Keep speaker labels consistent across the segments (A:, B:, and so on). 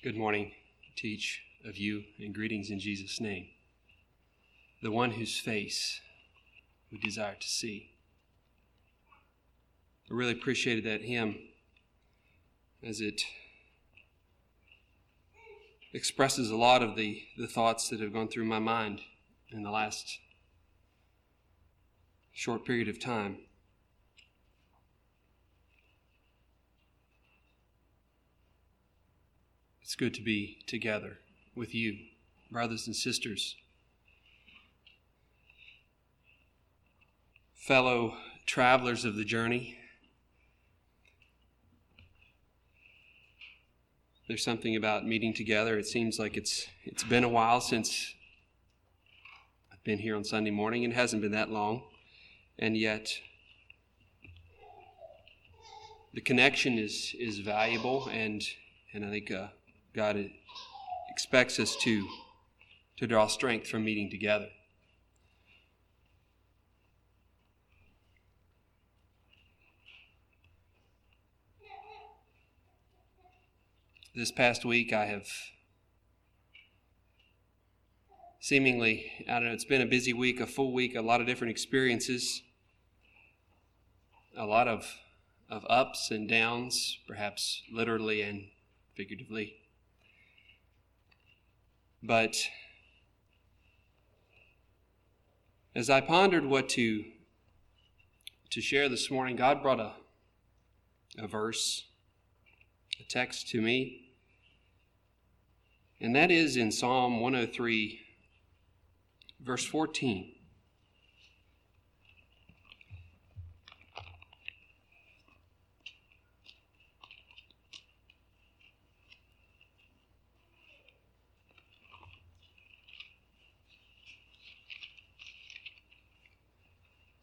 A: Good morning, to each of you, and greetings in Jesus' name. The one whose face we desire to see. I really appreciated that hymn as it expresses a lot of the, the thoughts that have gone through my mind in the last short period of time. It's good to be together with you, brothers and sisters, fellow travelers of the journey. There's something about meeting together. It seems like it's it's been a while since I've been here on Sunday morning. It hasn't been that long, and yet the connection is is valuable, and and I think. Uh, God expects us to, to draw strength from meeting together. This past week, I have seemingly, I don't know, it's been a busy week, a full week, a lot of different experiences, a lot of, of ups and downs, perhaps literally and figuratively. But as I pondered what to, to share this morning, God brought a, a verse, a text to me. And that is in Psalm 103, verse 14.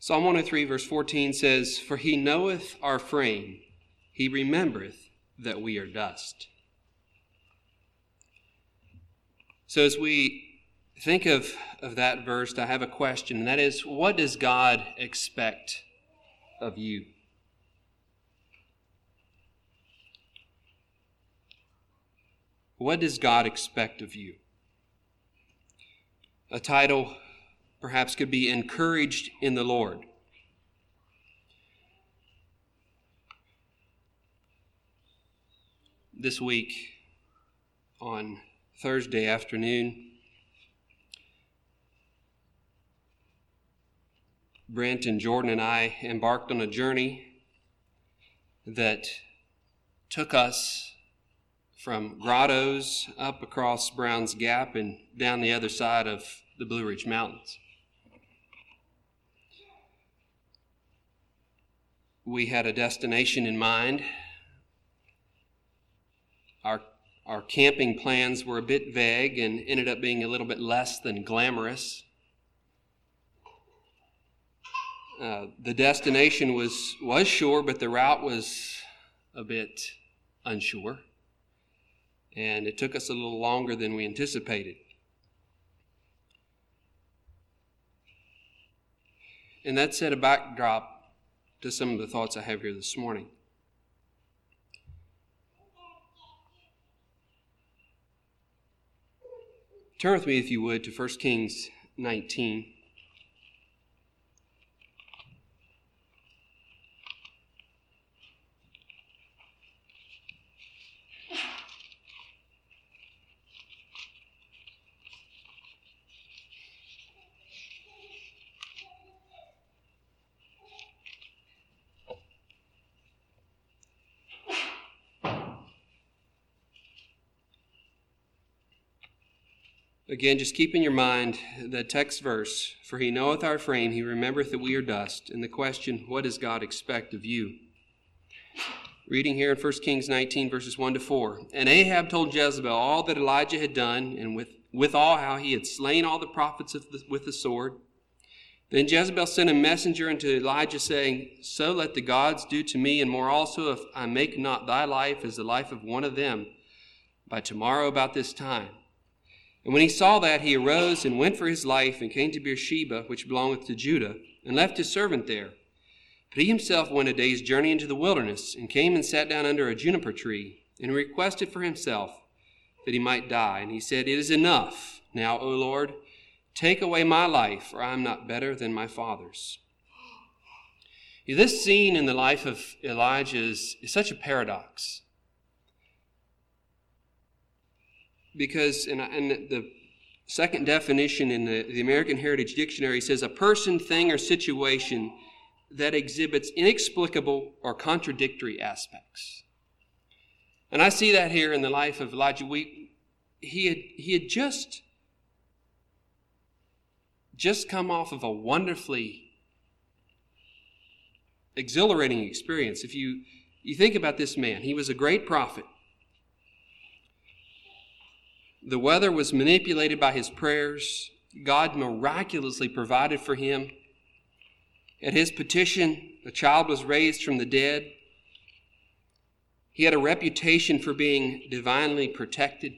A: Psalm 103, verse 14 says, For he knoweth our frame, he remembereth that we are dust. So as we think of, of that verse, I have a question, and that is, what does God expect of you? What does God expect of you? A title perhaps could be encouraged in the Lord. This week, on Thursday afternoon, Brent and Jordan and I embarked on a journey that took us from Grottoes up across Browns Gap and down the other side of the Blue Ridge Mountains. We had a destination in mind. Our, our camping plans were a bit vague and ended up being a little bit less than glamorous. Uh, the destination was, was sure, but the route was a bit unsure. And it took us a little longer than we anticipated. And that set a backdrop to some of the thoughts I have here this morning. Turn with me, if you would, to 1 Kings 19. Again, just keep in your mind the text verse For he knoweth our frame, he remembereth that we are dust. And the question, What does God expect of you? Reading here in 1 Kings 19, verses 1 to 4. And Ahab told Jezebel all that Elijah had done, and with, with all how he had slain all the prophets the, with the sword. Then Jezebel sent a messenger unto Elijah, saying, So let the gods do to me, and more also, if I make not thy life as the life of one of them by tomorrow about this time. And when he saw that, he arose and went for his life and came to Beersheba, which belongeth to Judah, and left his servant there. But he himself went a day's journey into the wilderness, and came and sat down under a juniper tree, and requested for himself that he might die. And he said, It is enough. Now, O Lord, take away my life, for I am not better than my father's. This scene in the life of Elijah is, is such a paradox. Because, in the second definition in the, the American Heritage Dictionary says a person, thing, or situation that exhibits inexplicable or contradictory aspects. And I see that here in the life of Elijah. We, he, had, he had just, just come off of a wonderfully exhilarating experience. If you, you think about this man, he was a great prophet. The weather was manipulated by his prayers. God miraculously provided for him. At his petition, a child was raised from the dead. He had a reputation for being divinely protected.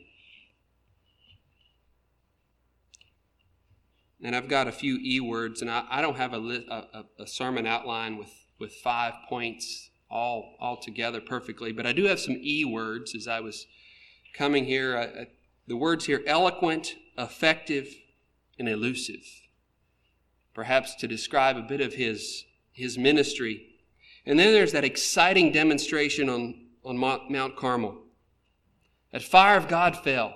A: And I've got a few E words, and I, I don't have a, a, a sermon outline with, with five points all, all together perfectly, but I do have some E words as I was coming here. I, I, the words here eloquent, effective, and elusive. Perhaps to describe a bit of his, his ministry. And then there's that exciting demonstration on on Mount Carmel. That fire of God fell.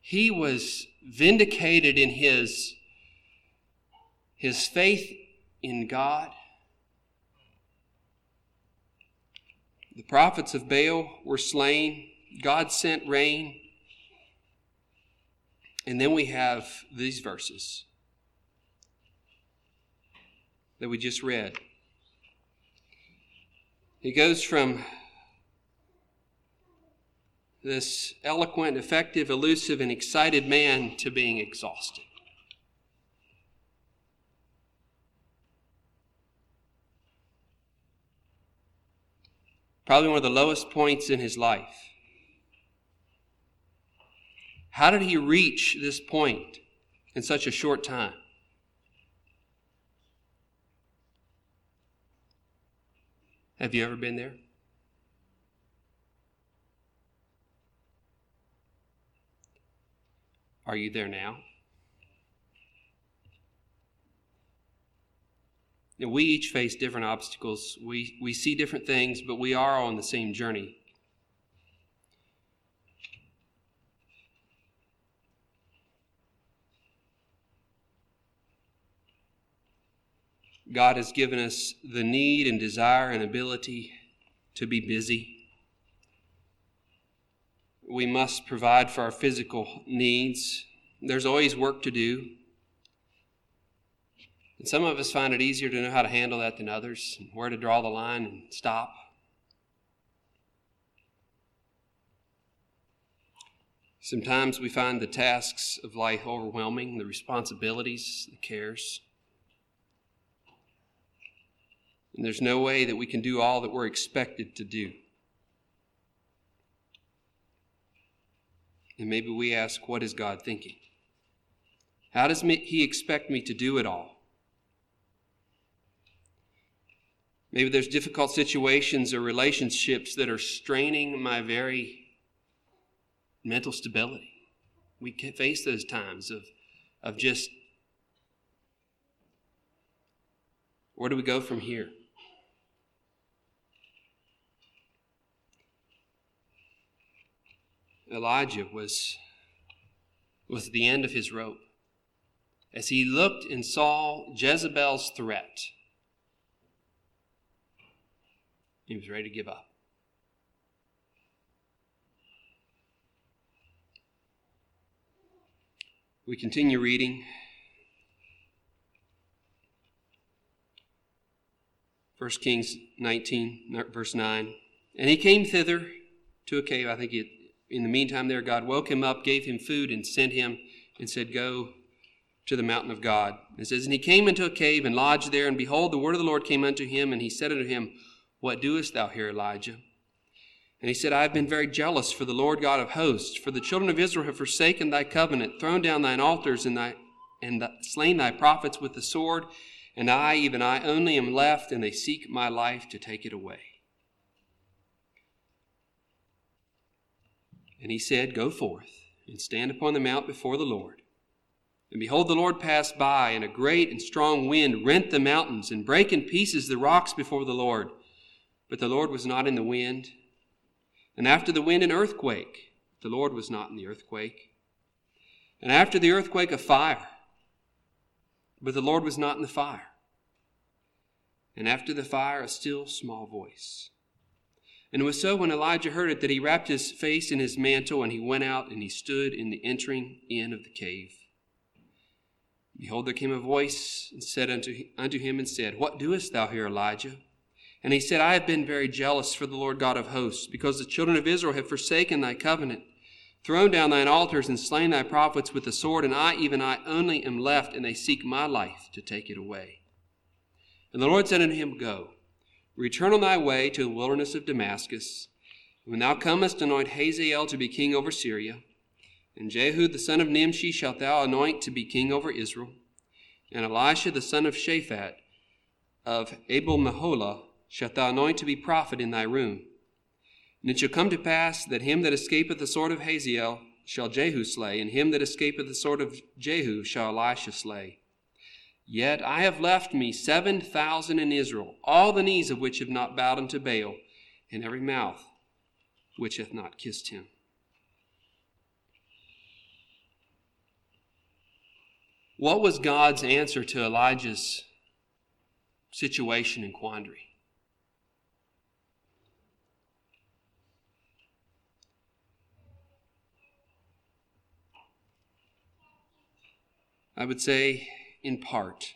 A: He was vindicated in his, his faith in God. The prophets of Baal were slain. God sent rain. And then we have these verses that we just read. He goes from this eloquent, effective, elusive, and excited man to being exhausted. Probably one of the lowest points in his life. How did he reach this point in such a short time? Have you ever been there? Are you there now? We each face different obstacles. We, we see different things, but we are on the same journey. God has given us the need and desire and ability to be busy. We must provide for our physical needs. There's always work to do. And some of us find it easier to know how to handle that than others, where to draw the line and stop. Sometimes we find the tasks of life overwhelming, the responsibilities, the cares. And there's no way that we can do all that we're expected to do. And maybe we ask, what is God thinking? How does He expect me to do it all? Maybe there's difficult situations or relationships that are straining my very mental stability. We face those times of, of just, where do we go from here? Elijah was, was the end of his rope. As he looked and saw Jezebel's threat, he was ready to give up. We continue reading. 1 Kings 19, verse 9. And he came thither to a cave. I think in the meantime, there, God woke him up, gave him food, and sent him and said, Go to the mountain of God. It says, And he came into a cave and lodged there, and behold, the word of the Lord came unto him, and he said unto him, What doest thou here, Elijah? And he said, I have been very jealous for the Lord God of hosts, for the children of Israel have forsaken thy covenant, thrown down thine altars, and, thy, and slain thy prophets with the sword, and I, even I only, am left, and they seek my life to take it away. And he said, Go forth and stand upon the mount before the Lord. And behold, the Lord passed by, and a great and strong wind rent the mountains and brake in pieces the rocks before the Lord. But the Lord was not in the wind. And after the wind, an earthquake. The Lord was not in the earthquake. And after the earthquake, a fire. But the Lord was not in the fire. And after the fire, a still small voice. And it was so when Elijah heard it that he wrapped his face in his mantle, and he went out and he stood in the entering in of the cave. Behold, there came a voice and said unto, unto him and said, What doest thou here, Elijah? And he said, I have been very jealous for the Lord God of hosts, because the children of Israel have forsaken thy covenant, thrown down thine altars, and slain thy prophets with the sword, and I, even I, only am left, and they seek my life to take it away. And the Lord said unto him, Go, return on thy way to the wilderness of Damascus. When thou comest, anoint Hazael to be king over Syria. And Jehu the son of Nimshi shalt thou anoint to be king over Israel. And Elisha the son of Shaphat of Abel Meholah shalt thou anoint to be prophet in thy room. And it shall come to pass that him that escapeth the sword of Hazael shall Jehu slay, and him that escapeth the sword of Jehu shall Elisha slay. Yet I have left me seven thousand in Israel, all the knees of which have not bowed unto Baal, and every mouth which hath not kissed him. What was God's answer to Elijah's situation and quandary? I would say, in part.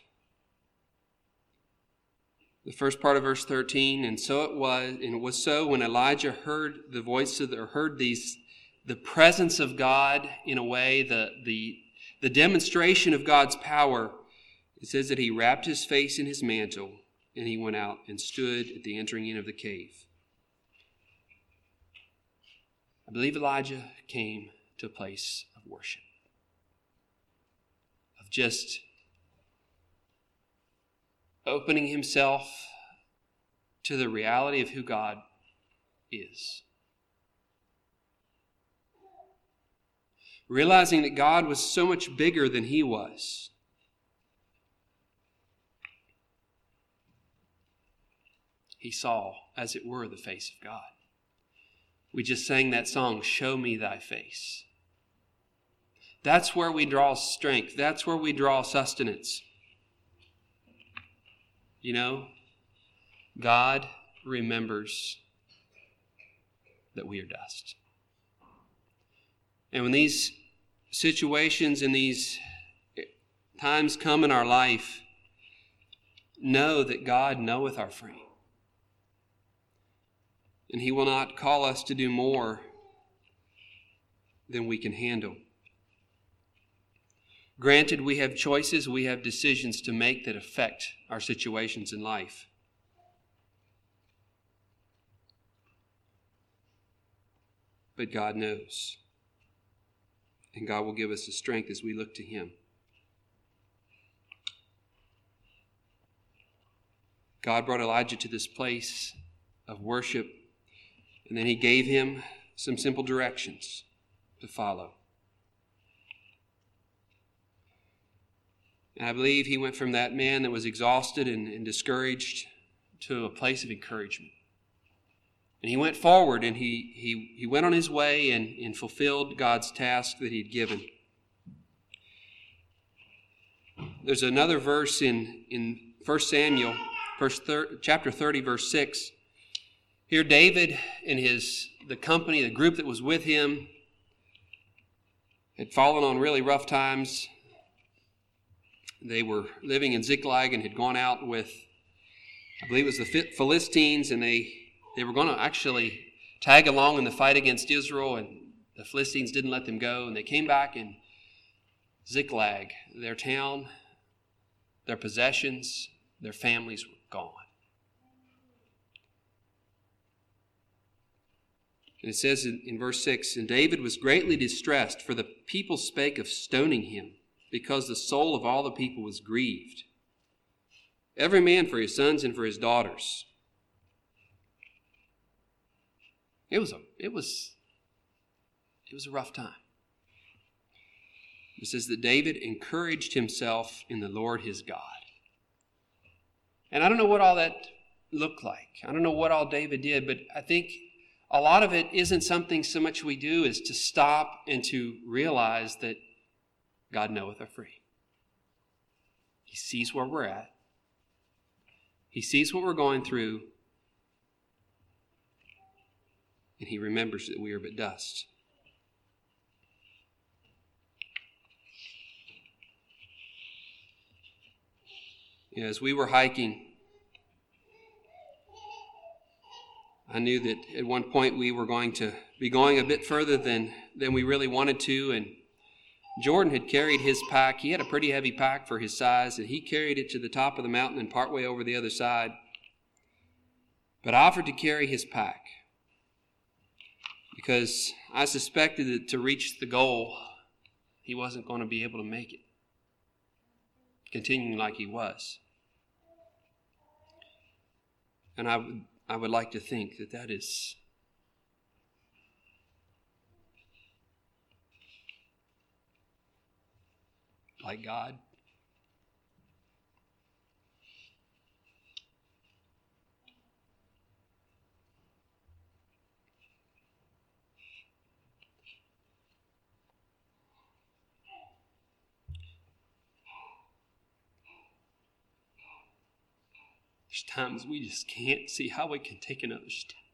A: The first part of verse 13, and so it was, and it was so when Elijah heard the voice of the, or heard these, the presence of God in a way, the, the, the demonstration of God's power. It says that he wrapped his face in his mantle and he went out and stood at the entering in of the cave. I believe Elijah came to a place of worship just opening himself to the reality of who God is. Realizing that God was so much bigger than he was. He saw, as it were, the face of God. We just sang that song, Show Me Thy Face. That's where we draw strength. That's where we draw sustenance. You know, God remembers that we are dust. And when these situations and these times come in our life, know that God knoweth our frame. And He will not call us to do more than we can handle. Granted, we have choices, we have decisions to make that affect our situations in life. But God knows. And God will give us the strength as we look to Him. God brought Elijah to this place of worship, and then He gave him some simple directions to follow. And I believe he went from that man that was exhausted and, and discouraged to a place of encouragement. And he went forward and he, he, he went on his way and, and fulfilled God's task that he'd given. There's another verse in, in 1 Samuel, verse thir- chapter 30, verse 6. Here, David and his the company, the group that was with him, had fallen on really rough times. They were living in Ziklag and had gone out with, I believe it was the Philistines, and they, they were going to actually tag along in the fight against Israel, and the Philistines didn't let them go. And they came back in Ziklag, their town, their possessions, their families were gone. And it says in, in, verse 6 And David was greatly distressed, for the people spake of stoning him because the soul of all the people was grieved. Every man for his sons and for his daughters. It was a, it was It was a rough time. It says that David encouraged himself in the Lord his God. And I don't know what all that looked like. I don't know what all David did, but I think a lot of it isn't something so much we do is to stop and to realize that God knoweth our free. He sees where we're at. He sees what we're going through. And he remembers that we are but dust. as we were hiking, I knew that at one point we were going to be going a bit further than, than we really wanted to. And Jordan had carried his pack. He had a pretty heavy pack for his size, and he carried it to the top of the mountain and partway over the other side. But I offered to carry his pack because I suspected that to reach the goal, he wasn't going to be able to make it, continuing like he was. And I would, I would like to think that that is like God. There's times we just can't see how we can take another step.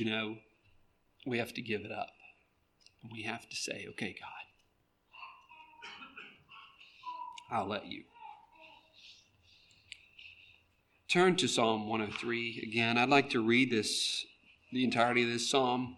A: You know, we have to give it up. We have to say, okay, God, I'll let you. Turn to Psalm 103 again. I'd like to read this, the entirety of this psalm.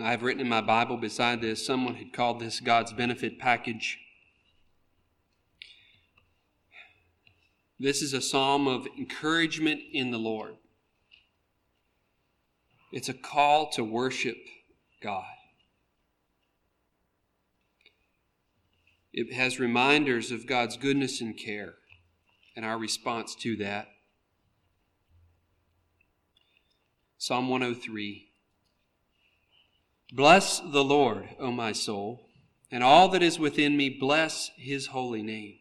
A: I have written in my Bible beside this, someone had called this God's benefit package. This is a psalm of encouragement in the Lord. It's a call to worship God. It has reminders of God's goodness and care and our response to that. Psalm 103 Bless the Lord, O my soul, and all that is within me, bless his holy name.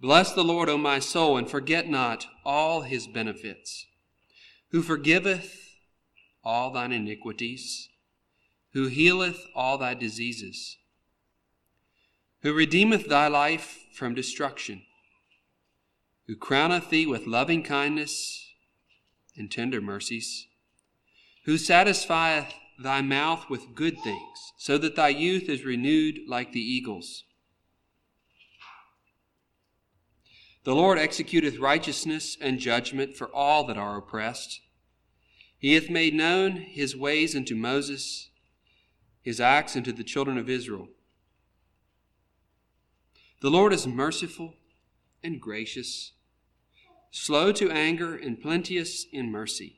A: Bless the Lord, O my soul, and forget not all his benefits, who forgiveth all thine iniquities, who healeth all thy diseases, who redeemeth thy life from destruction, who crowneth thee with loving kindness and tender mercies, who satisfieth thy mouth with good things, so that thy youth is renewed like the eagles. The Lord executeth righteousness and judgment for all that are oppressed. He hath made known his ways unto Moses, his acts unto the children of Israel. The Lord is merciful and gracious, slow to anger and plenteous in mercy.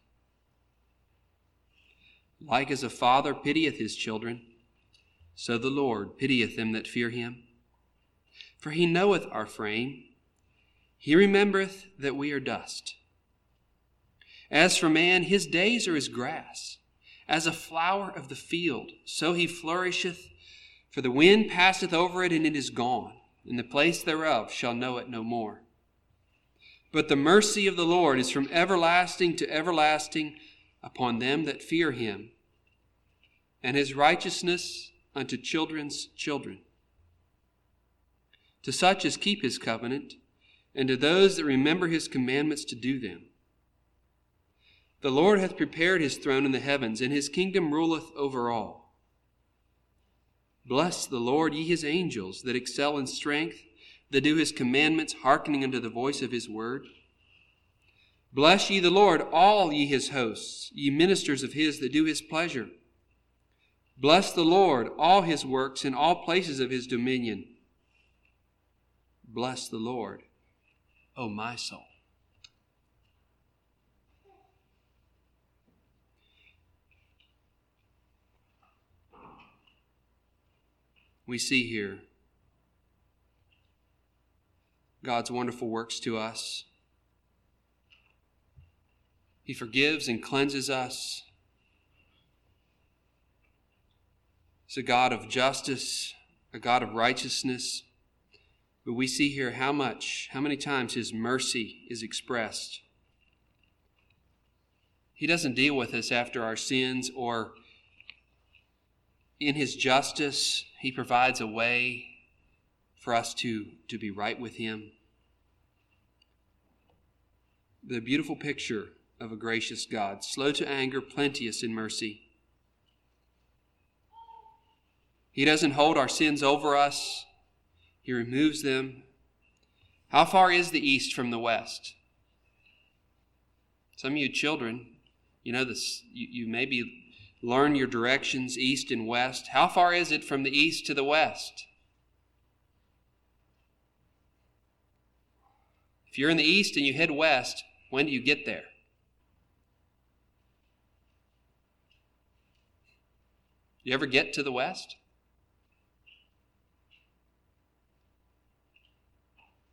A: Like as a father pitieth his children, so the Lord pitieth them that fear him. For he knoweth our frame, he remembereth that we are dust. As for man, his days are as grass, as a flower of the field, so he flourisheth. For the wind passeth over it, and it is gone, and the place thereof shall know it no more. But the mercy of the Lord is from everlasting to everlasting upon them that fear him, and his righteousness unto children's children. To such as keep his covenant, and to those that remember his commandments to do them. The Lord hath prepared his throne in the heavens, and his kingdom ruleth over all. Bless the Lord, ye his angels, that excel in strength, that do his commandments, hearkening unto the voice of his word. Bless ye the Lord, all ye his hosts, ye ministers of his that do his pleasure. Bless the Lord, all his works, in all places of his dominion. Bless the Lord, O my soul. We see here God's wonderful works to us. He forgives and cleanses us. He's a God of justice, a God of righteousness. But we see here how much, how many times His mercy is expressed. He doesn't deal with us after our sins, or in His justice, He provides a way for us to, to be right with Him. The beautiful picture of a gracious God, slow to anger, plenteous in mercy. He doesn't hold our sins over us. He removes them. How far is the east from the west? Some of you children, you know this, you, you maybe learn your directions east and west. How far is it from the east to the west? If you're in the east and you head west, when do you get there? You ever get to the west?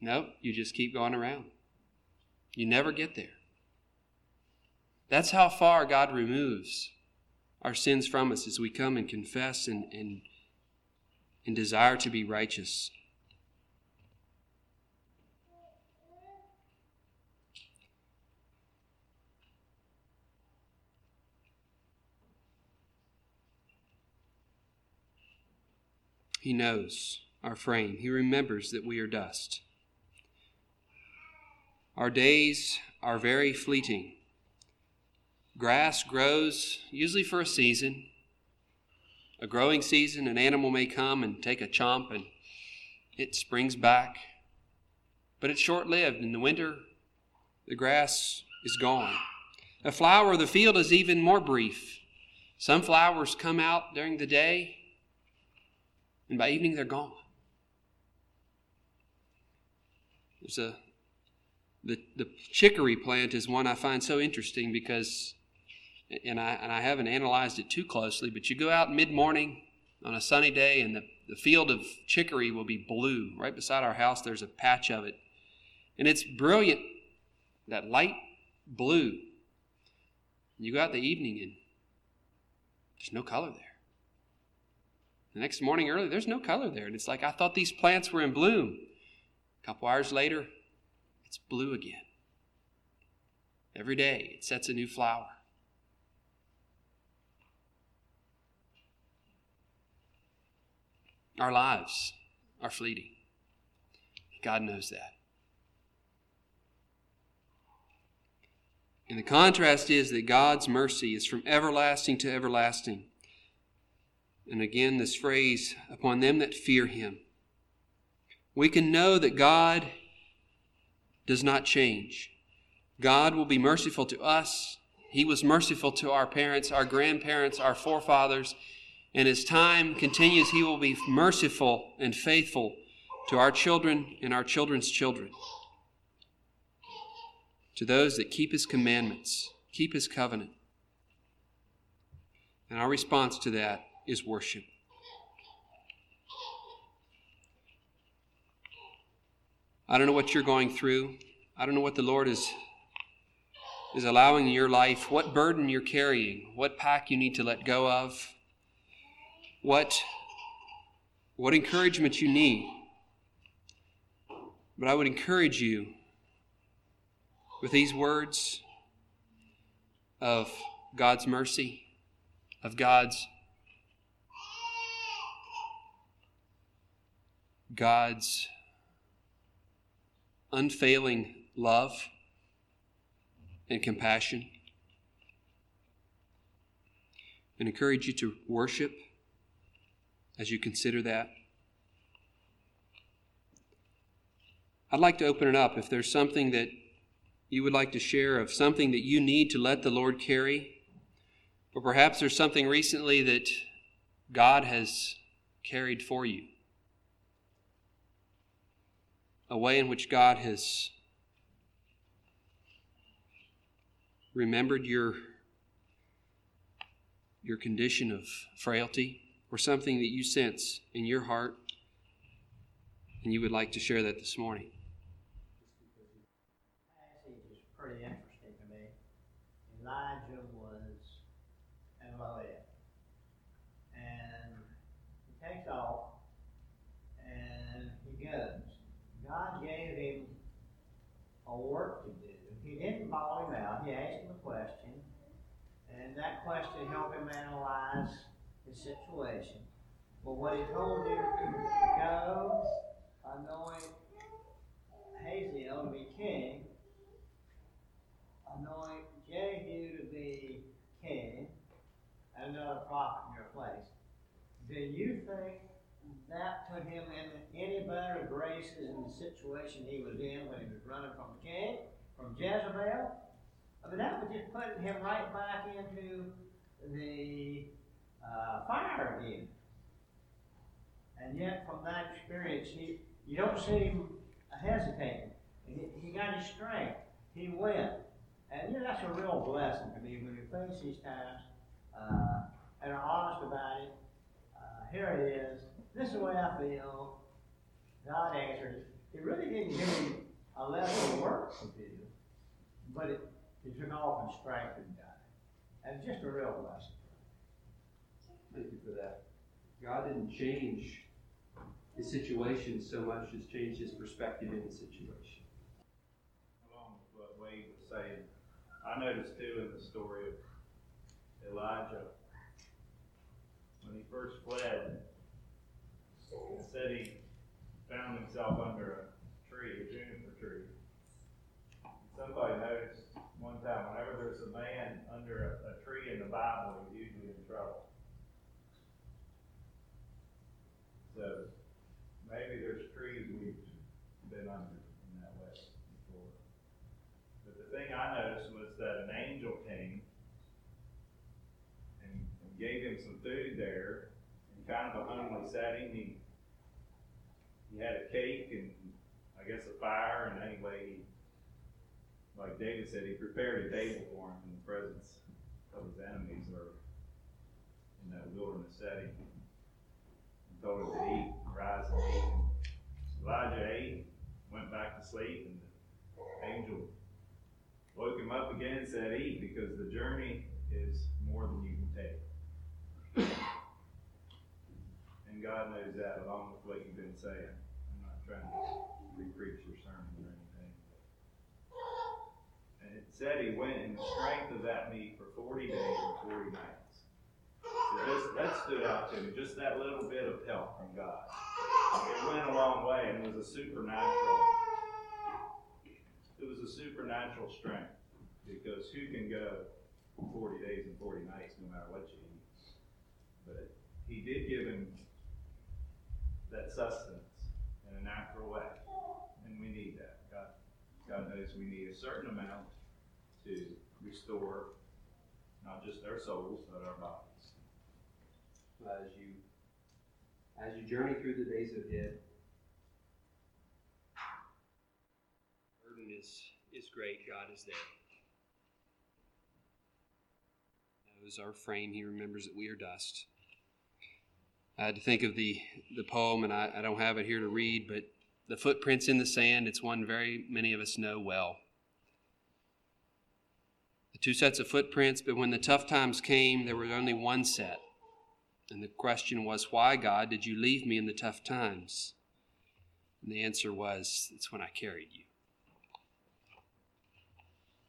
A: No, you just keep going around. You never get there. That's how far God removes our sins from us as we come and confess and, and, and desire to be righteous. He knows our frame. He remembers that we are dust. Our days are very fleeting. Grass grows usually for a season. A growing season, an animal may come and take a chomp and it springs back. But it's short lived. In the winter, the grass is gone. A flower of the field is even more brief. Some flowers come out during the day, and by evening they're gone. There's a the, the chicory plant is one I find so interesting because, and I, and I haven't analyzed it too closely, but you go out mid morning on a sunny day and the, the field of chicory will be blue. Right beside our house, there's a patch of it. And it's brilliant, that light blue. You go out the evening and there's no color there. The next morning early, there's no color there. And it's like, I thought these plants were in bloom. A couple hours later, it's blue again. Every day it sets a new flower. Our lives are fleeting. God knows that. And the contrast is that God's mercy is from everlasting to everlasting. And again, this phrase, upon them that fear him. We can know that God does not change. God will be merciful to us. He was merciful to our parents, our grandparents, our forefathers. And as time continues, He will be merciful and faithful to our children and our children's children. To those that keep His commandments, keep His covenant. And our response to that is worship. I don't know what you're going through. I don't know what the Lord is is allowing in your life, what burden you're carrying, what pack you need to let go of, what what encouragement you need. But I would encourage you with these words of God's mercy, of God's God's unfailing love and compassion. And encourage you to worship as you consider that. I'd like to open it up. If there's something that you would like to share of something that you need to let the Lord carry, or perhaps there's something recently that God has carried for you. A way in which God has remembered your, your condition of frailty, or something that you sense in your heart, and you would like to share that this morning.
B: A work to do. He didn't follow him out. He asked him a question. And that question helped him analyze his situation. But what he told him, to go anoint Hazael to be king anoint Jehu to be king and another prophet in your place, do you think that put him in any better graces in the situation he was in when he was running from the king, from Jezebel? I mean, that was just putting him right back into the uh, fire again. And yet, from that experience, he, you don't see him hesitating. He, he got his strength. He went. And you know, that's a real blessing to me when we face these times uh, and are honest about it. Uh, here it is. This is the way I feel. God answered. He really didn't give me a level of work to do, but it, it took off and strengthened God. And just a real blessing.
A: Thank you for that. God didn't change his situation so much as change his perspective in the situation.
C: Along with what Wade was saying, I noticed too in the story of Elijah, when he first fled, it said he found himself under a tree, a juniper tree. Somebody noticed one time, whenever there's a man under a, a tree in the Bible, he's usually in trouble. So maybe there's trees we've been under in that way before. But the thing I noticed was that an angel came and, and gave him some food there and kind of a homely setting. He he had a cake and I guess a fire, and anyway, he, like David said, he prepared a table for him in the presence of his enemies or in that wilderness setting. And told him to eat, rise and eat. And Elijah ate, went back to sleep, and the angel woke him up again and said, Eat, because the journey is more than you can take. And God knows that along with what you've been saying. I'm not trying to re-preach your sermon or anything. And it said he went in the strength of that meat for 40 days and 40 nights. So this, that stood out to me, just that little bit of help from God. It went a long way, and was a supernatural it was a supernatural strength because who can go 40 days and 40 nights no matter what you eat? But he did give him that sustenance in a natural way. And we need that. God, God knows we need a certain amount to restore not just our souls, but our bodies.
A: As you as you journey through the days of ahead, burden is is great. God is there. Knows our frame. He remembers that we are dust. I had to think of the the poem, and I, I don't have it here to read, but the footprints in the sand. It's one very many of us know well. The two sets of footprints, but when the tough times came, there was only one set. And the question was, Why, God, did you leave me in the tough times? And the answer was, It's when I carried you.